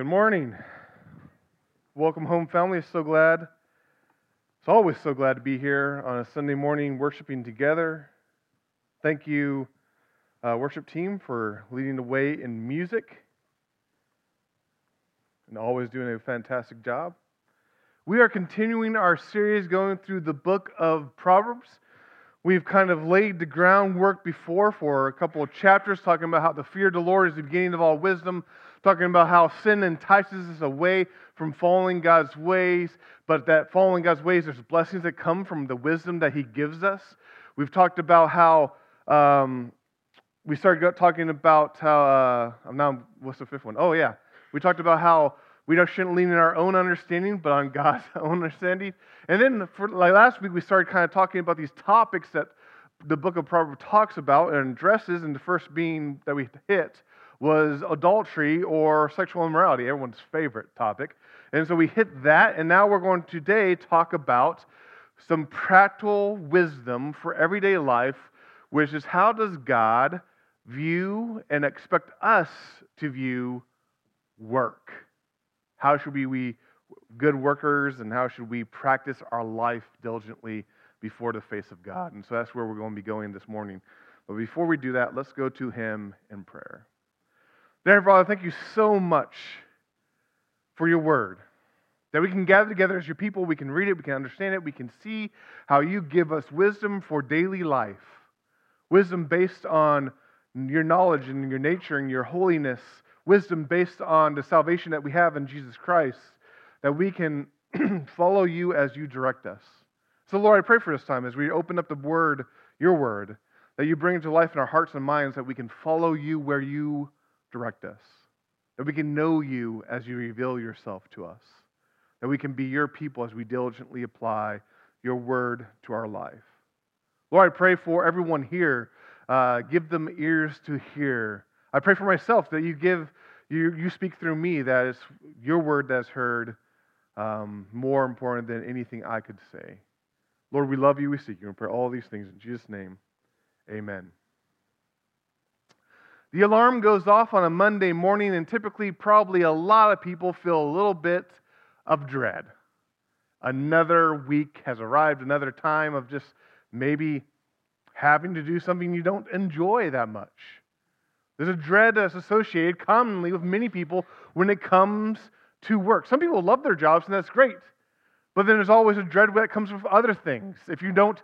Good morning. Welcome home, family. So glad. It's always so glad to be here on a Sunday morning worshiping together. Thank you, uh, worship team, for leading the way in music and always doing a fantastic job. We are continuing our series going through the book of Proverbs. We've kind of laid the groundwork before for a couple of chapters, talking about how the fear of the Lord is the beginning of all wisdom, talking about how sin entices us away from following God's ways, but that following God's ways, there's blessings that come from the wisdom that He gives us. We've talked about how um, we started talking about how uh, I'm now what's the fifth one? Oh yeah, we talked about how we shouldn't lean in our own understanding, but on God's own understanding. And then for, like last week, we started kind of talking about these topics that the book of Proverbs talks about and addresses, and the first being that we hit was adultery or sexual immorality, everyone's favorite topic. And so we hit that, and now we're going to today talk about some practical wisdom for everyday life, which is how does God view and expect us to view work? How should we be good workers and how should we practice our life diligently before the face of God? And so that's where we're going to be going this morning. But before we do that, let's go to Him in prayer. Dear Father, thank you so much for your word. That we can gather together as your people, we can read it, we can understand it, we can see how you give us wisdom for daily life. Wisdom based on your knowledge and your nature and your holiness wisdom based on the salvation that we have in Jesus Christ, that we can follow you as you direct us. So, Lord, I pray for this time as we open up the word, your word, that you bring it to life in our hearts and minds, that we can follow you where you direct us, that we can know you as you reveal yourself to us, that we can be your people as we diligently apply your word to our life. Lord, I pray for everyone here. Uh, give them ears to hear I pray for myself that you give, you, you speak through me, that it's your word that's heard um, more important than anything I could say. Lord, we love you, we seek you, and pray all these things in Jesus' name. Amen. The alarm goes off on a Monday morning, and typically, probably a lot of people feel a little bit of dread. Another week has arrived, another time of just maybe having to do something you don't enjoy that much. There's a dread that's associated commonly with many people when it comes to work. Some people love their jobs, and that's great. But then there's always a dread that comes with other things. If you don't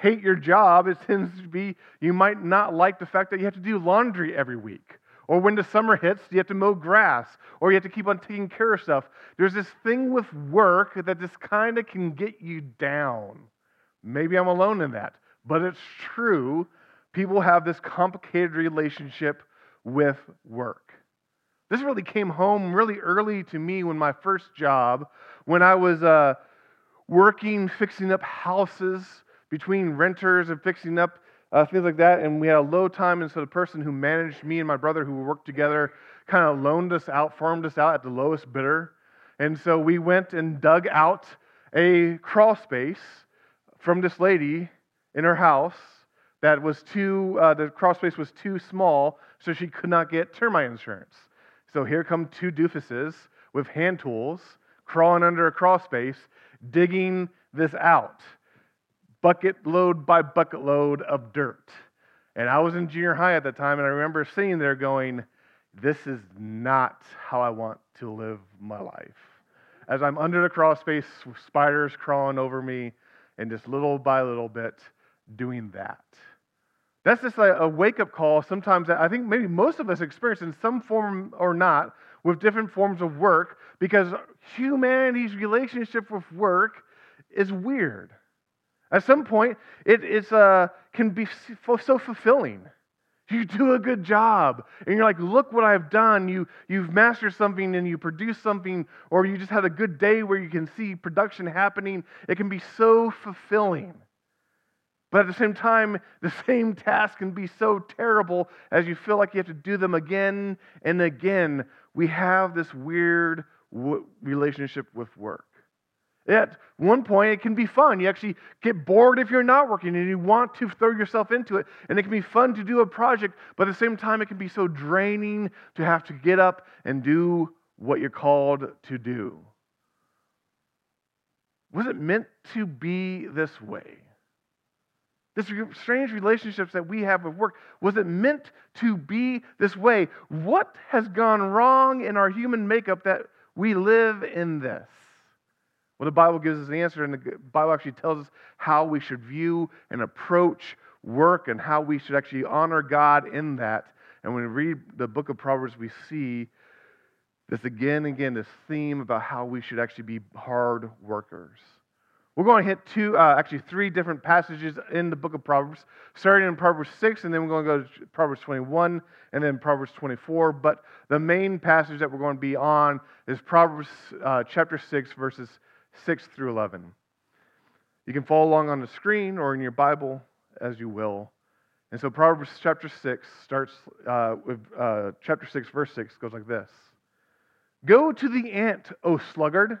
hate your job, it tends to be you might not like the fact that you have to do laundry every week. Or when the summer hits, you have to mow grass, or you have to keep on taking care of stuff. There's this thing with work that just kind of can get you down. Maybe I'm alone in that, but it's true. People have this complicated relationship with work. This really came home really early to me when my first job, when I was uh, working fixing up houses between renters and fixing up uh, things like that. And we had a low time, and so the person who managed me and my brother, who worked together, kind of loaned us out, farmed us out at the lowest bidder. And so we went and dug out a crawl space from this lady in her house that was too, uh, the crawl space was too small, so she could not get termite insurance. So here come two doofuses with hand tools crawling under a crawl space, digging this out. Bucket load by bucket load of dirt. And I was in junior high at the time, and I remember sitting there going, This is not how I want to live my life. As I'm under the crawl space, spiders crawling over me, and just little by little bit doing that. That's just a, a wake up call sometimes I think maybe most of us experience in some form or not with different forms of work because humanity's relationship with work is weird. At some point, it uh, can be so fulfilling. You do a good job. And you're like, look what I've done. You, you've mastered something and you produce something, or you just had a good day where you can see production happening. It can be so fulfilling. But at the same time, the same task can be so terrible as you feel like you have to do them again and again. We have this weird w- relationship with work. At one point, it can be fun. You actually get bored if you're not working and you want to throw yourself into it. And it can be fun to do a project, but at the same time, it can be so draining to have to get up and do what you're called to do? Was it meant to be this way? This strange relationships that we have with work, was it meant to be this way? What has gone wrong in our human makeup that we live in this? Well, the Bible gives us an answer, and the Bible actually tells us how we should view and approach work and how we should actually honor God in that. And when we read the book of Proverbs, we see this again and again, this theme about how we should actually be hard workers. We're going to hit two, uh, actually three different passages in the book of Proverbs, starting in Proverbs 6, and then we're going to go to Proverbs 21, and then Proverbs 24. But the main passage that we're going to be on is Proverbs uh, chapter 6, verses 6 through 11. You can follow along on the screen or in your Bible as you will. And so Proverbs chapter 6 starts uh, with uh, chapter 6, verse 6 goes like this Go to the ant, O sluggard,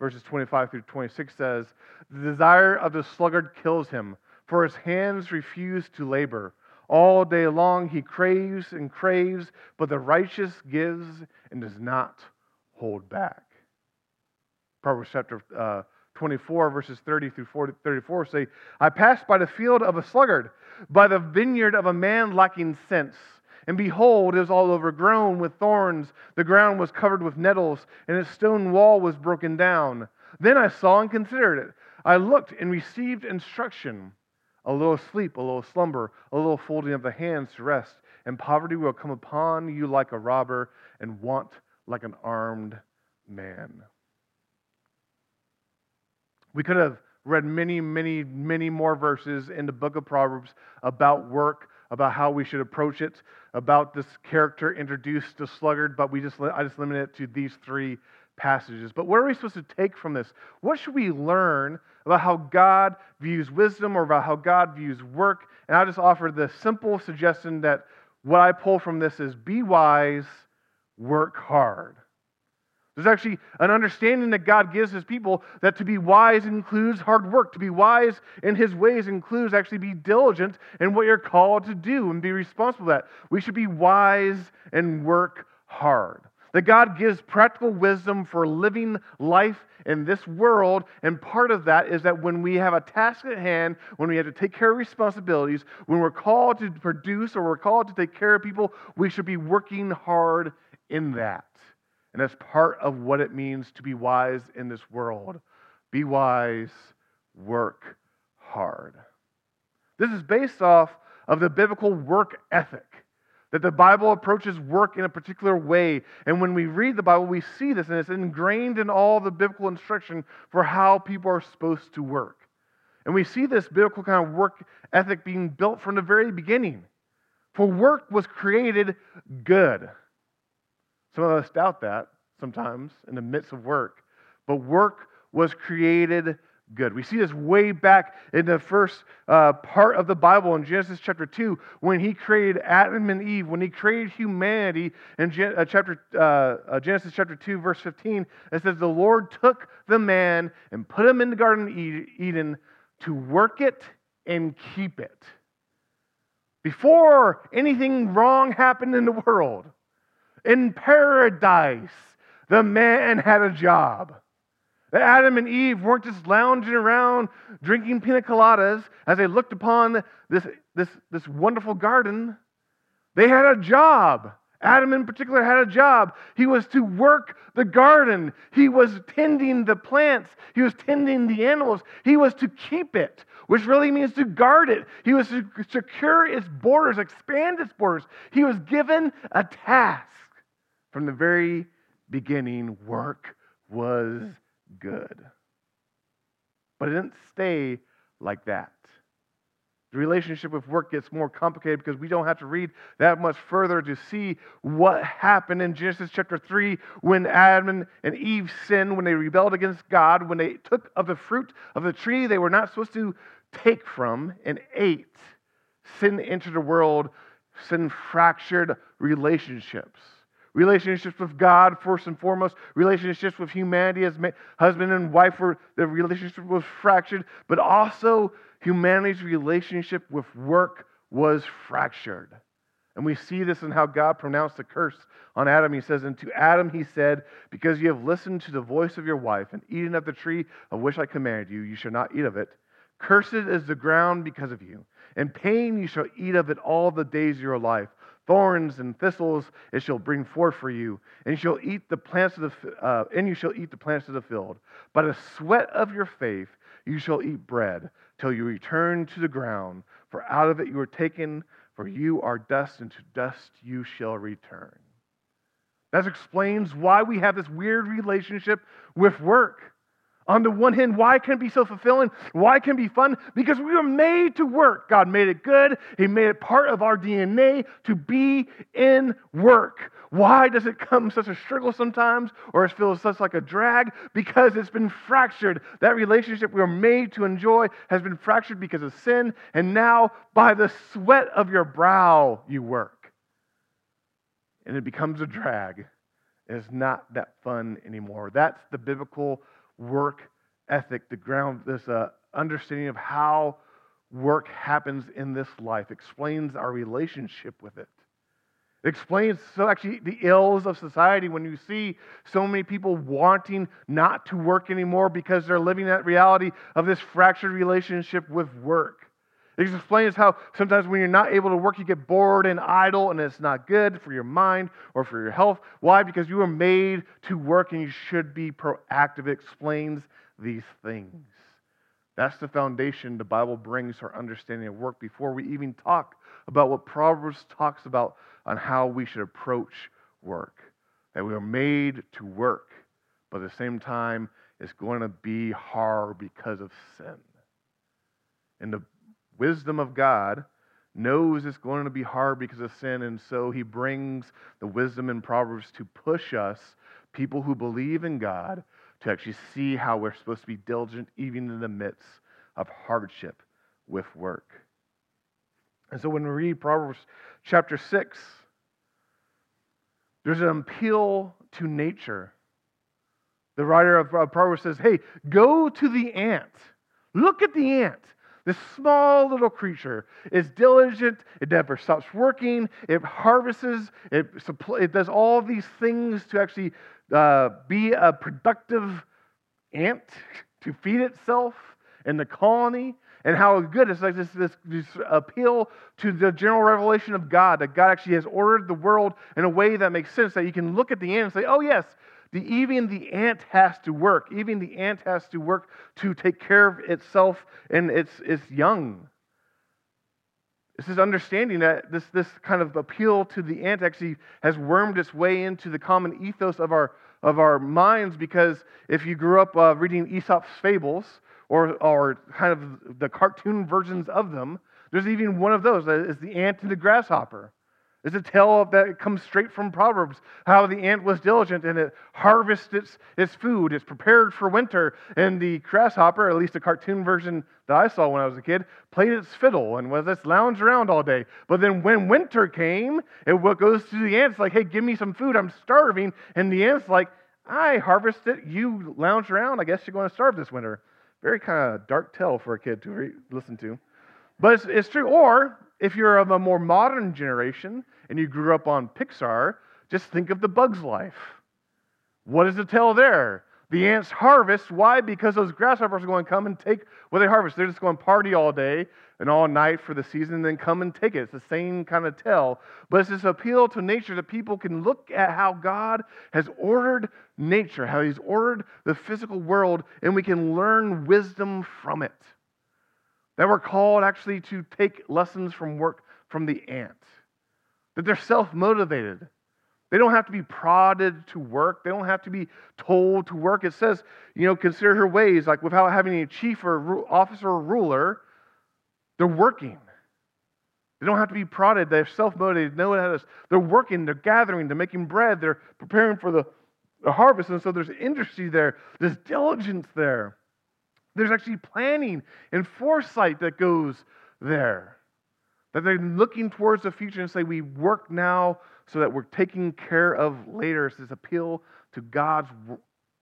verses 25 through 26 says, The desire of the sluggard kills him, for his hands refuse to labor. All day long he craves and craves, but the righteous gives and does not hold back. Proverbs chapter uh, 24, verses 30 through 40, 34 say, I passed by the field of a sluggard, by the vineyard of a man lacking sense. And behold, it was all overgrown with thorns. The ground was covered with nettles, and its stone wall was broken down. Then I saw and considered it. I looked and received instruction. A little sleep, a little slumber, a little folding of the hands to rest, and poverty will come upon you like a robber, and want like an armed man. We could have read many, many, many more verses in the book of Proverbs about work, about how we should approach it, about this character introduced to sluggard, but we just I just limited it to these three passages. But what are we supposed to take from this? What should we learn about how God views wisdom or about how God views work? And I just offer the simple suggestion that what I pull from this is be wise, work hard. There's actually an understanding that God gives his people that to be wise includes hard work. To be wise in his ways includes actually be diligent in what you're called to do and be responsible for that. We should be wise and work hard. That God gives practical wisdom for living life in this world, and part of that is that when we have a task at hand, when we have to take care of responsibilities, when we're called to produce or we're called to take care of people, we should be working hard in that. And that's part of what it means to be wise in this world. Be wise, work hard. This is based off of the biblical work ethic. That the Bible approaches work in a particular way. And when we read the Bible, we see this, and it's ingrained in all the biblical instruction for how people are supposed to work. And we see this biblical kind of work ethic being built from the very beginning. For work was created good. Some of us doubt that sometimes in the midst of work. But work was created good. We see this way back in the first uh, part of the Bible in Genesis chapter 2 when he created Adam and Eve, when he created humanity in Gen- uh, chapter, uh, uh Genesis chapter 2, verse 15. It says, The Lord took the man and put him in the Garden of Eden to work it and keep it. Before anything wrong happened in the world, in paradise, the man had a job. Adam and Eve weren't just lounging around drinking pina coladas as they looked upon this, this, this wonderful garden. They had a job. Adam, in particular, had a job. He was to work the garden, he was tending the plants, he was tending the animals, he was to keep it, which really means to guard it. He was to secure its borders, expand its borders. He was given a task from the very beginning. Work was good. But it didn't stay like that. The relationship with work gets more complicated because we don't have to read that much further to see what happened in Genesis chapter 3 when Adam and Eve sinned, when they rebelled against God, when they took of the fruit of the tree they were not supposed to take from and ate. Sin entered the world, sin fractured relationships. Relationships with God, first and foremost, relationships with humanity as husband and wife, were the relationship was fractured, but also humanity's relationship with work was fractured. And we see this in how God pronounced the curse on Adam. He says, And to Adam he said, Because you have listened to the voice of your wife and eaten of the tree of which I commanded you, you shall not eat of it. Cursed is the ground because of you. In pain you shall eat of it all the days of your life. Thorns and thistles it shall bring forth for you, and you shall eat the plants of the uh, and you shall eat the plants of the field. By the sweat of your faith you shall eat bread till you return to the ground, for out of it you are taken, for you are dust, and to dust you shall return. That explains why we have this weird relationship with work. On the one hand, why can it be so fulfilling? Why can it be fun? Because we were made to work. God made it good. He made it part of our DNA to be in work. Why does it come such a struggle sometimes or it feels such like a drag? Because it's been fractured. That relationship we were made to enjoy has been fractured because of sin, and now by the sweat of your brow you work. And it becomes a drag. It's not that fun anymore. That's the biblical work ethic, the ground, this uh, understanding of how work happens in this life, explains our relationship with it. It explains so actually the ills of society when you see so many people wanting not to work anymore because they're living that reality of this fractured relationship with work. It explains how sometimes when you're not able to work, you get bored and idle, and it's not good for your mind or for your health. Why? Because you are made to work and you should be proactive. It explains these things. That's the foundation the Bible brings to our understanding of work before we even talk about what Proverbs talks about on how we should approach work. That we are made to work, but at the same time, it's going to be hard because of sin. And the wisdom of God knows it's going to be hard because of sin, and so he brings the wisdom in Proverbs to push us, people who believe in God, to actually see how we're supposed to be diligent even in the midst of hardship with work. And so when we read Proverbs chapter 6, there's an appeal to nature. The writer of Proverbs says, Hey, go to the ant. Look at the ant. This small little creature is diligent. It never stops working. It harvests. It, it does all these things to actually uh, be a productive ant to feed itself and the colony. And how good it's like this, this, this appeal to the general revelation of God, that God actually has ordered the world in a way that makes sense, that you can look at the ant and say, oh, yes, the, even the ant has to work. Even the ant has to work to take care of itself and its, its young. This is understanding that this, this kind of appeal to the ant actually has wormed its way into the common ethos of our, of our minds because if you grew up uh, reading Aesop's fables or, or kind of the cartoon versions of them, there's even one of those that is the ant and the grasshopper. It's a tale that comes straight from Proverbs, how the ant was diligent and it harvests its, its food. It's prepared for winter. And the grasshopper, at least the cartoon version that I saw when I was a kid, played its fiddle and was just lounged around all day. But then when winter came, it goes to the ants like, hey, give me some food. I'm starving. And the ant's like, I harvested. You lounge around. I guess you're going to starve this winter. Very kind of dark tale for a kid to re- listen to. But it's, it's true. Or if you're of a more modern generation and you grew up on Pixar, just think of the Bug's Life. What is the tale there? The ants harvest. Why? Because those grasshoppers are going to come and take what they harvest. They're just going to party all day and all night for the season and then come and take it. It's the same kind of tale. But it's this appeal to nature that people can look at how God has ordered nature, how He's ordered the physical world, and we can learn wisdom from it. That we're called actually to take lessons from work from the ant. That they're self motivated. They don't have to be prodded to work. They don't have to be told to work. It says, you know, consider her ways, like without having a chief or officer or ruler. They're working. They don't have to be prodded. They're self motivated. Know how to. They're working. They're gathering. They're making bread. They're preparing for the, the harvest. And so there's industry there. There's diligence there. There's actually planning and foresight that goes there. That they're looking towards the future and say, we work now so that we're taking care of later. It's this appeal to God's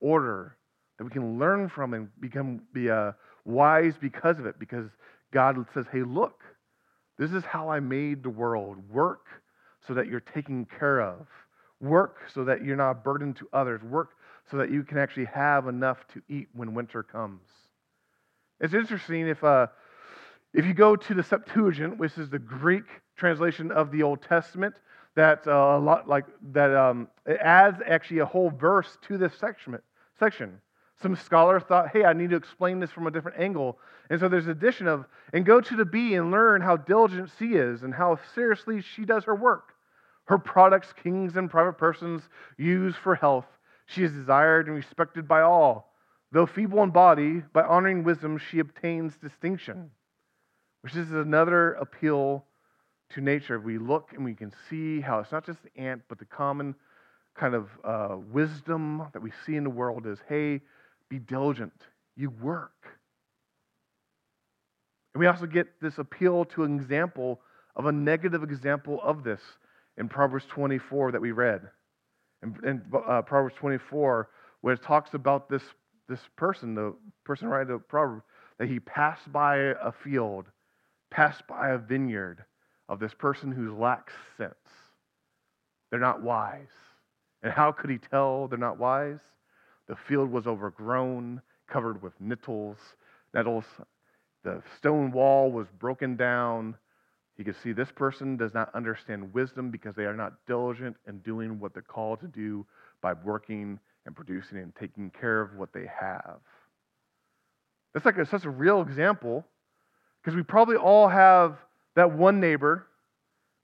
order that we can learn from and become be uh, wise because of it. Because God says, hey, look, this is how I made the world. Work so that you're taken care of. Work so that you're not a burden to others. Work so that you can actually have enough to eat when winter comes. It's interesting if, uh, if you go to the Septuagint, which is the Greek translation of the Old Testament, that uh, a lot like that um, it adds actually a whole verse to this section. Section. Some scholar thought, hey, I need to explain this from a different angle. And so there's addition of, and go to the bee and learn how diligent she is and how seriously she does her work. Her products, kings and private persons use for health. She is desired and respected by all. Though feeble in body, by honoring wisdom, she obtains distinction, which is another appeal to nature. We look and we can see how it's not just the ant, but the common kind of uh, wisdom that we see in the world is hey, be diligent. You work. And we also get this appeal to an example of a negative example of this in Proverbs 24 that we read. In, in uh, Proverbs 24, where it talks about this, this person, the person writing the proverb, that he passed by a field, passed by a vineyard of this person who lacks sense. They're not wise. And how could he tell they're not wise? The field was overgrown, covered with nettles. nettles. The stone wall was broken down. He could see this person does not understand wisdom because they are not diligent in doing what they're called to do by working and producing and taking care of what they have. That's like a, such a real example because we probably all have that one neighbor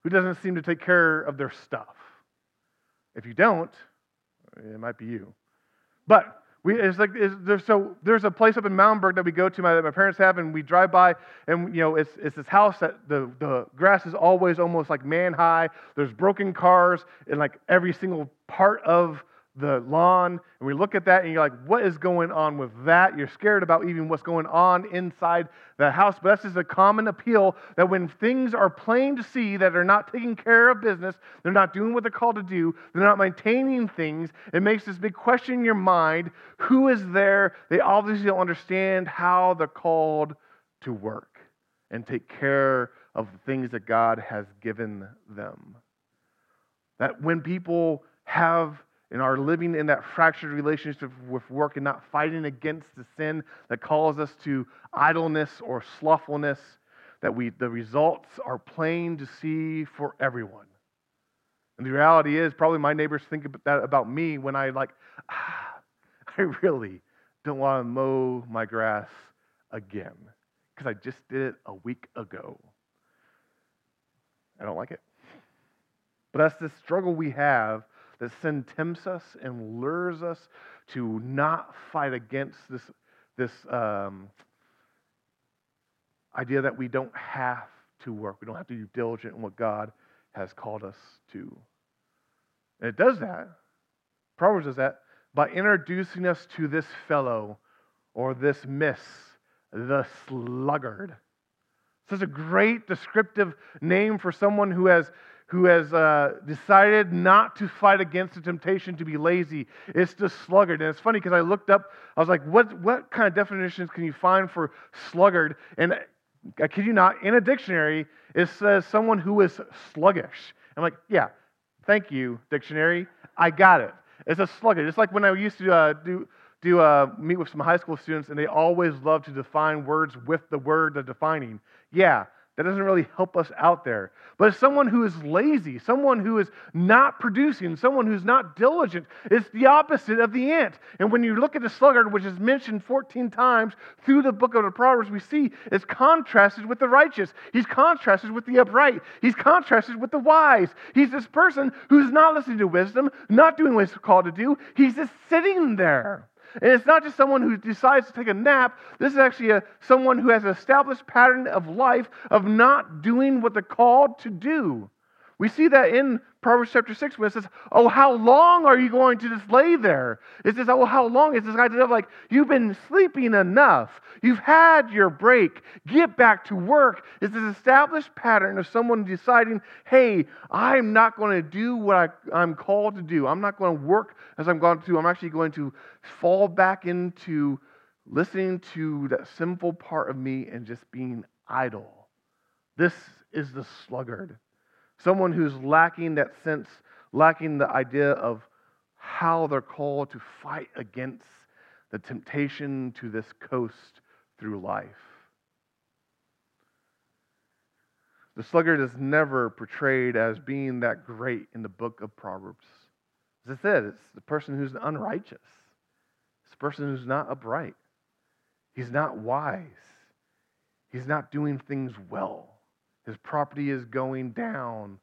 who doesn't seem to take care of their stuff. If you don't, it might be you. But we, it's like it's, there's, so there's a place up in Mountainburg that we go to my, my parents have, and we drive by, and you know it's, it's this house that the, the grass is always almost like man high. There's broken cars in like every single part of the lawn, and we look at that and you're like, what is going on with that? You're scared about even what's going on inside the house. But that's just a common appeal that when things are plain to see that are not taking care of business, they're not doing what they're called to do, they're not maintaining things, it makes this big question in your mind who is there? They obviously don't understand how they're called to work and take care of the things that God has given them. That when people have and are living in that fractured relationship with work and not fighting against the sin that calls us to idleness or slothfulness, that we, the results are plain to see for everyone. And the reality is, probably my neighbors think that about me when I like, ah, I really don't want to mow my grass again because I just did it a week ago. I don't like it. But that's the struggle we have that sin tempts us and lures us to not fight against this, this um, idea that we don't have to work. We don't have to be diligent in what God has called us to. And it does that. Proverbs does that by introducing us to this fellow or this miss, the sluggard. Such a great descriptive name for someone who has who has uh, decided not to fight against the temptation to be lazy. It's the sluggard. And it's funny because I looked up, I was like, what, what kind of definitions can you find for sluggard? And I kid you not, in a dictionary, it says someone who is sluggish. I'm like, yeah, thank you, dictionary. I got it. It's a sluggard. It's like when I used to uh, do, do uh, meet with some high school students, and they always love to define words with the word they're defining. Yeah, that doesn't really help us out there. But someone who is lazy, someone who is not producing, someone who's not diligent, it's the opposite of the ant. And when you look at the sluggard, which is mentioned 14 times through the book of the Proverbs, we see it's contrasted with the righteous. He's contrasted with the upright. He's contrasted with the wise. He's this person who's not listening to wisdom, not doing what he's called to do. He's just sitting there. And it's not just someone who decides to take a nap. This is actually a, someone who has an established pattern of life of not doing what they're called to do. We see that in Proverbs chapter 6 when it says, Oh, how long are you going to just lay there? It says, Oh, how long? It's this idea of like, you've been sleeping enough. You've had your break. Get back to work. It's this established pattern of someone deciding, Hey, I'm not going to do what I, I'm called to do. I'm not going to work as I'm going to. I'm actually going to fall back into listening to that sinful part of me and just being idle. This is the sluggard. Someone who's lacking that sense, lacking the idea of how they're called to fight against the temptation to this coast through life. The sluggard is never portrayed as being that great in the book of Proverbs. As I said, it's the person who's unrighteous, it's the person who's not upright. He's not wise, he's not doing things well. His property is going down.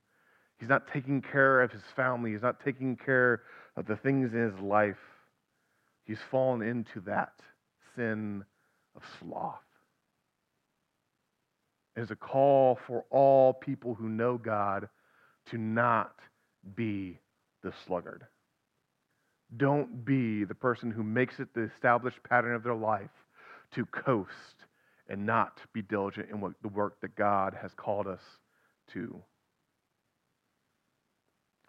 He's not taking care of his family. He's not taking care of the things in his life. He's fallen into that sin of sloth. It is a call for all people who know God to not be the sluggard. Don't be the person who makes it the established pattern of their life to coast and not be diligent in what, the work that God has called us to.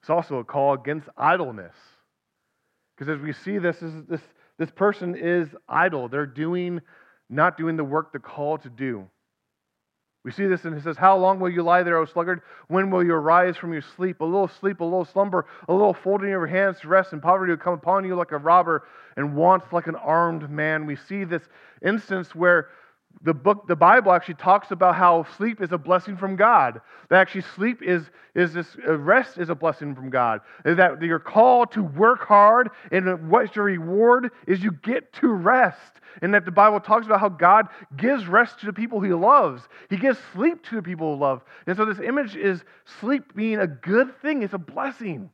It's also a call against idleness. Because as we see this, this, this, this person is idle. They're doing, not doing the work they're called to do. We see this and it says, How long will you lie there, O sluggard? When will you arise from your sleep? A little sleep, a little slumber, a little folding of your hands to rest, and poverty will come upon you like a robber, and wants like an armed man. We see this instance where the book, the Bible actually talks about how sleep is a blessing from God. That actually sleep is, is this uh, rest is a blessing from God. That you're called to work hard, and what's your reward is you get to rest. And that the Bible talks about how God gives rest to the people he loves. He gives sleep to the people who love. And so this image is sleep being a good thing. It's a blessing.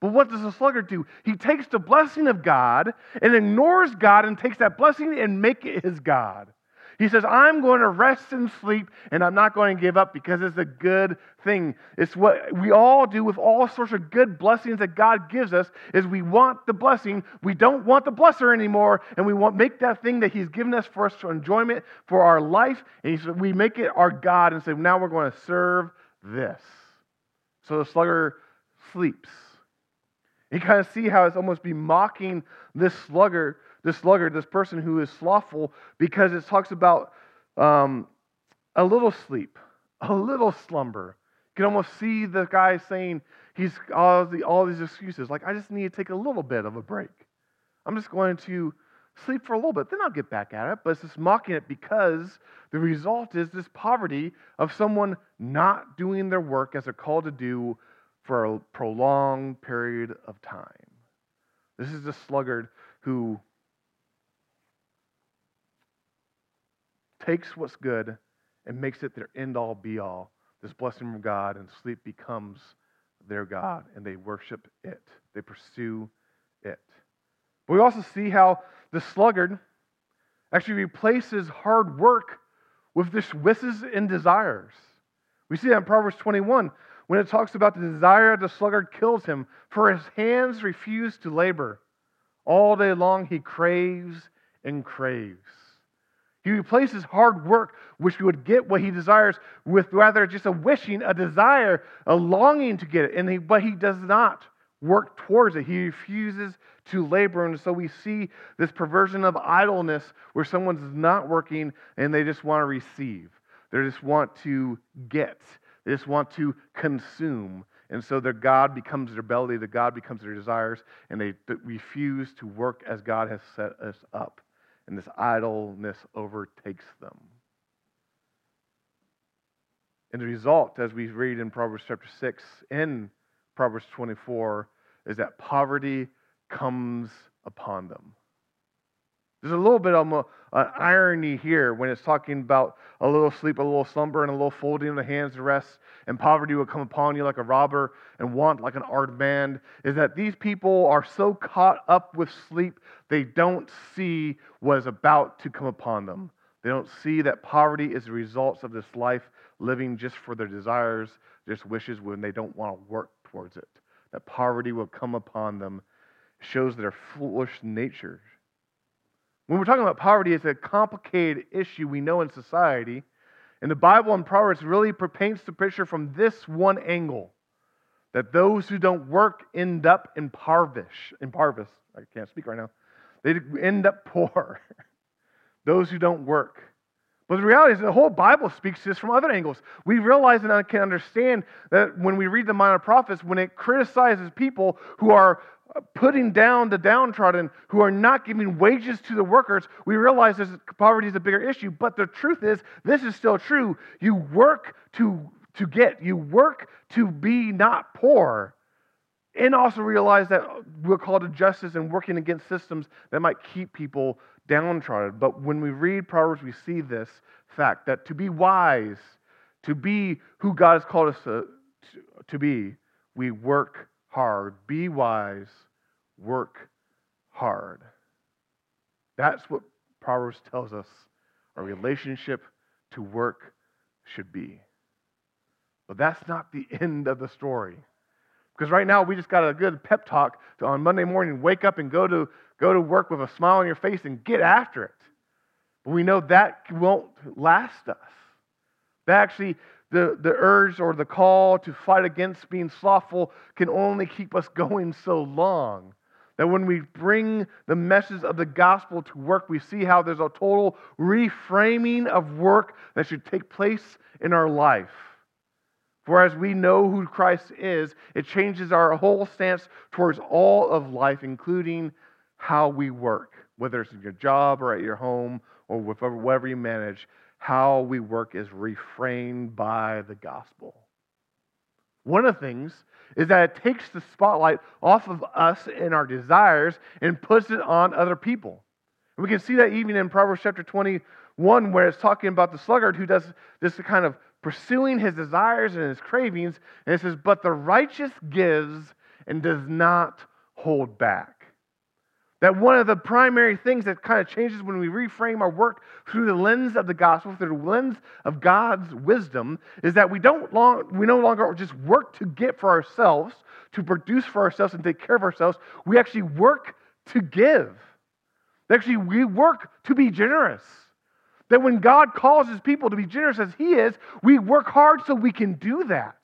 But what does the sluggard do? He takes the blessing of God and ignores God and takes that blessing and make it his God. He says, I'm going to rest and sleep, and I'm not going to give up because it's a good thing. It's what we all do with all sorts of good blessings that God gives us is we want the blessing. We don't want the blesser anymore, and we want make that thing that He's given us for us for enjoyment for our life, and he said, we make it our God and say, now we're going to serve this. So the slugger sleeps. You kind of see how it's almost be mocking this slugger this sluggard, this person who is slothful, because it talks about um, a little sleep, a little slumber. You can almost see the guy saying he's all, the, all these excuses, like, I just need to take a little bit of a break. I'm just going to sleep for a little bit, then I'll get back at it. But it's just mocking it because the result is this poverty of someone not doing their work as they're called to do for a prolonged period of time. This is the sluggard who takes what's good and makes it their end all be all, this blessing from God, and sleep becomes their God, and they worship it. They pursue it. But we also see how the sluggard actually replaces hard work with just wishes and desires. We see that in Proverbs 21 when it talks about the desire of the sluggard kills him, for his hands refuse to labor. All day long he craves and craves. He replaces hard work, which would get what he desires, with rather just a wishing, a desire, a longing to get it. And he, but he does not work towards it. He refuses to labor. And so we see this perversion of idleness where someone's not working and they just want to receive. They just want to get. They just want to consume. And so their God becomes their belly, the God becomes their desires, and they refuse to work as God has set us up and this idleness overtakes them. And the result, as we read in Proverbs chapter 6 and Proverbs 24, is that poverty comes upon them. There's a little bit of an irony here when it's talking about a little sleep, a little slumber, and a little folding of the hands to rest, and poverty will come upon you like a robber, and want like an armed man. Is that these people are so caught up with sleep, they don't see what is about to come upon them. They don't see that poverty is the results of this life living just for their desires, just wishes when they don't want to work towards it. That poverty will come upon them shows their foolish nature. When we're talking about poverty, it's a complicated issue we know in society. And the Bible and Proverbs really paints the picture from this one angle that those who don't work end up in parvish, in parvis. I can't speak right now. They end up poor. those who don't work. But the reality is, the whole Bible speaks to this from other angles. We realize and can understand that when we read the minor prophets, when it criticizes people who are putting down the downtrodden, who are not giving wages to the workers, we realize that poverty is a bigger issue. But the truth is, this is still true. You work to, to get, you work to be not poor. And also realize that we're called to justice and working against systems that might keep people downtrodden. But when we read Proverbs, we see this fact that to be wise, to be who God has called us to, to, to be, we work hard. Be wise, work hard. That's what Proverbs tells us our relationship to work should be. But that's not the end of the story. Because right now we just got a good pep talk to on Monday morning wake up and go to go to work with a smile on your face and get after it. But we know that won't last us. That actually the, the urge or the call to fight against being slothful can only keep us going so long. That when we bring the message of the gospel to work, we see how there's a total reframing of work that should take place in our life. For as we know who Christ is, it changes our whole stance towards all of life, including how we work, whether it's in your job or at your home or wherever you manage how we work is reframed by the gospel. One of the things is that it takes the spotlight off of us and our desires and puts it on other people. And we can see that even in Proverbs chapter 21, where it's talking about the sluggard who does this kind of pursuing his desires and his cravings. And it says, But the righteous gives and does not hold back. That one of the primary things that kind of changes when we reframe our work through the lens of the gospel, through the lens of God's wisdom, is that we don't long, we no longer just work to get for ourselves, to produce for ourselves and take care of ourselves. We actually work to give. Actually, we work to be generous. That when God calls his people to be generous as he is, we work hard so we can do that.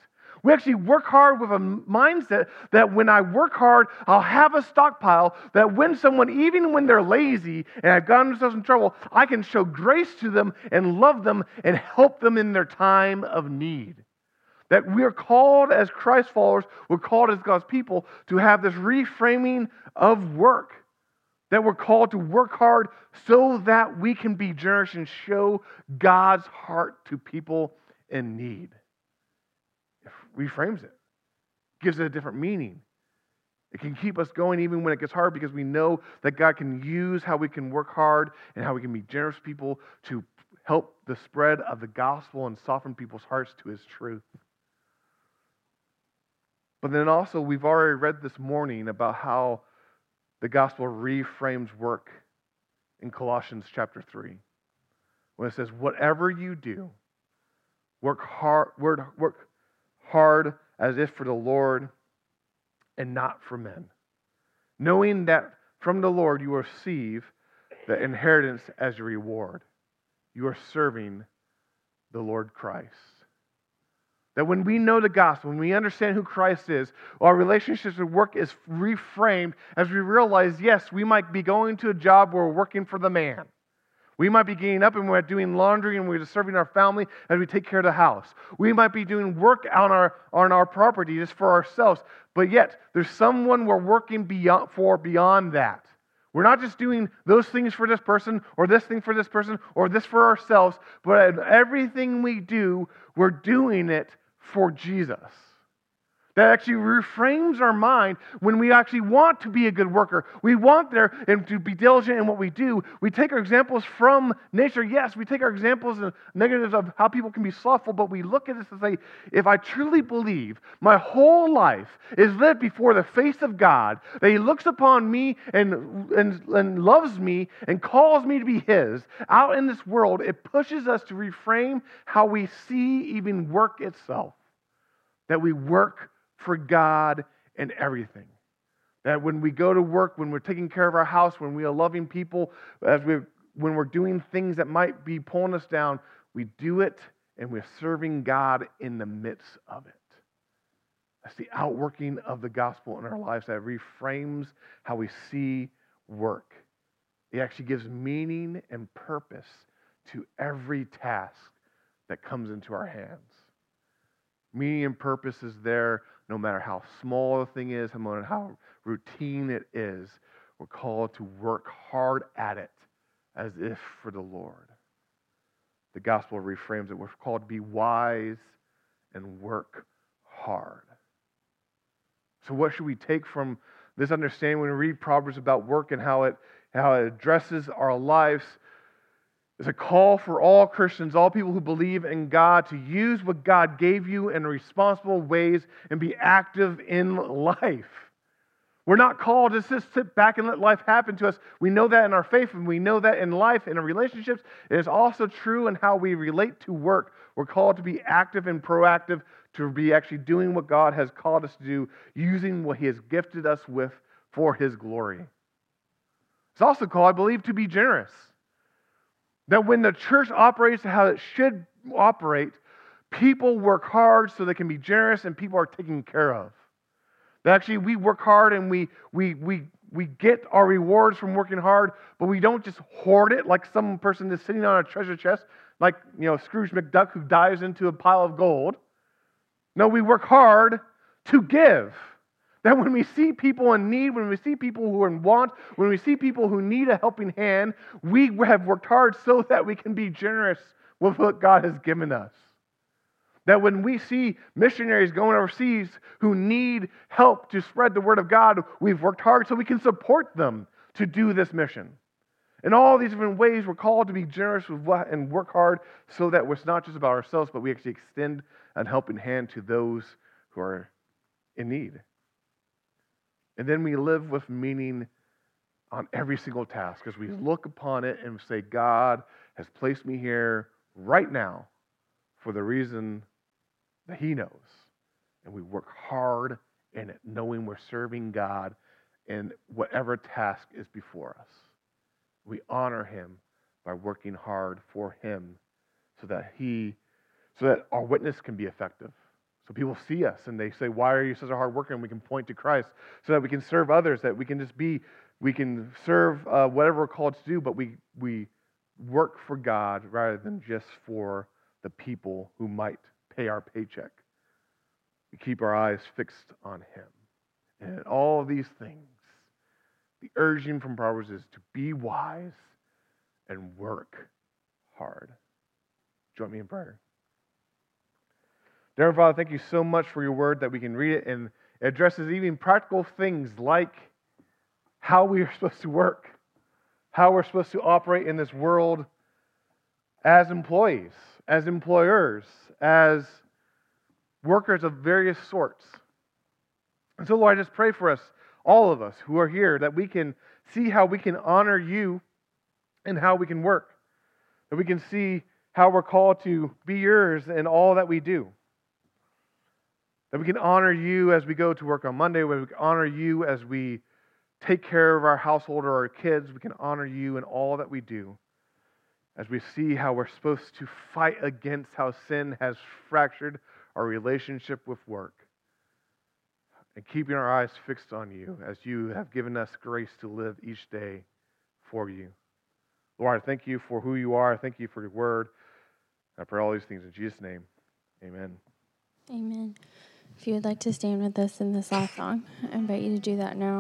We actually work hard with a mindset that when I work hard, I'll have a stockpile that when someone, even when they're lazy and have gotten themselves in trouble, I can show grace to them and love them and help them in their time of need. That we are called as Christ followers, we're called as God's people to have this reframing of work. That we're called to work hard so that we can be generous and show God's heart to people in need reframes it, gives it a different meaning. It can keep us going even when it gets hard because we know that God can use how we can work hard and how we can be generous people to help the spread of the gospel and soften people's hearts to his truth. But then also, we've already read this morning about how the gospel reframes work in Colossians chapter 3, when it says, Whatever you do, work hard, work, work hard as if for the Lord and not for men, knowing that from the Lord you receive the inheritance as a reward. You are serving the Lord Christ. That when we know the gospel, when we understand who Christ is, our relationships with work is reframed as we realize, yes, we might be going to a job where we're working for the man. We might be getting up and we're doing laundry and we're serving our family as we take care of the house. We might be doing work on our, on our property just for ourselves. But yet, there's someone we're working beyond, for beyond that. We're not just doing those things for this person or this thing for this person or this for ourselves, but in everything we do, we're doing it for Jesus. That actually reframes our mind when we actually want to be a good worker. We want there and to be diligent in what we do. We take our examples from nature. Yes, we take our examples and negatives of how people can be slothful, but we look at this and say, if I truly believe my whole life is lived before the face of God, that He looks upon me and, and, and loves me and calls me to be His out in this world, it pushes us to reframe how we see even work itself. That we work for God in everything. That when we go to work, when we're taking care of our house, when we are loving people, as we when we're doing things that might be pulling us down, we do it and we're serving God in the midst of it. That's the outworking of the gospel in our lives that reframes how we see work. It actually gives meaning and purpose to every task that comes into our hands. Meaning and purpose is there no matter how small the thing is, no matter how routine it is. We're called to work hard at it as if for the Lord. The gospel reframes it. We're called to be wise and work hard. So, what should we take from this understanding when we read Proverbs about work and how it, how it addresses our lives? It's a call for all Christians, all people who believe in God, to use what God gave you in responsible ways and be active in life. We're not called to just sit back and let life happen to us. We know that in our faith, and we know that in life, and in relationships. It is also true in how we relate to work. We're called to be active and proactive, to be actually doing what God has called us to do, using what He has gifted us with for His glory. It's also called, I believe, to be generous. That when the church operates how it should operate, people work hard so they can be generous and people are taken care of. That actually we work hard and we, we, we, we get our rewards from working hard, but we don't just hoard it like some person is sitting on a treasure chest, like you know Scrooge McDuck who dives into a pile of gold. No, we work hard to give. That when we see people in need, when we see people who are in want, when we see people who need a helping hand, we have worked hard so that we can be generous with what God has given us. That when we see missionaries going overseas who need help to spread the word of God, we've worked hard so we can support them to do this mission. In all these different ways, we're called to be generous with what and work hard so that it's not just about ourselves, but we actually extend a helping hand to those who are in need. And then we live with meaning on every single task as we mm. look upon it and say, God has placed me here right now for the reason that He knows. And we work hard in it, knowing we're serving God in whatever task is before us. We honor Him by working hard for Him so that He, so that our witness can be effective. So people see us and they say, Why are you such a hard worker? And we can point to Christ so that we can serve others, that we can just be, we can serve uh, whatever we're called to do, but we, we work for God rather than just for the people who might pay our paycheck. We keep our eyes fixed on Him. And all these things, the urging from Proverbs is to be wise and work hard. Join me in prayer. Dear Father, thank you so much for your word that we can read it and it addresses even practical things like how we are supposed to work, how we're supposed to operate in this world as employees, as employers, as workers of various sorts. And so, Lord, I just pray for us, all of us who are here, that we can see how we can honor you and how we can work, that we can see how we're called to be yours in all that we do. That we can honor you as we go to work on Monday, we can honor you as we take care of our household or our kids. We can honor you in all that we do. As we see how we're supposed to fight against how sin has fractured our relationship with work. And keeping our eyes fixed on you as you have given us grace to live each day for you. Lord, I thank you for who you are. I thank you for your word. I pray all these things in Jesus' name. Amen. Amen. If you would like to stand with us in this last song, I invite you to do that now.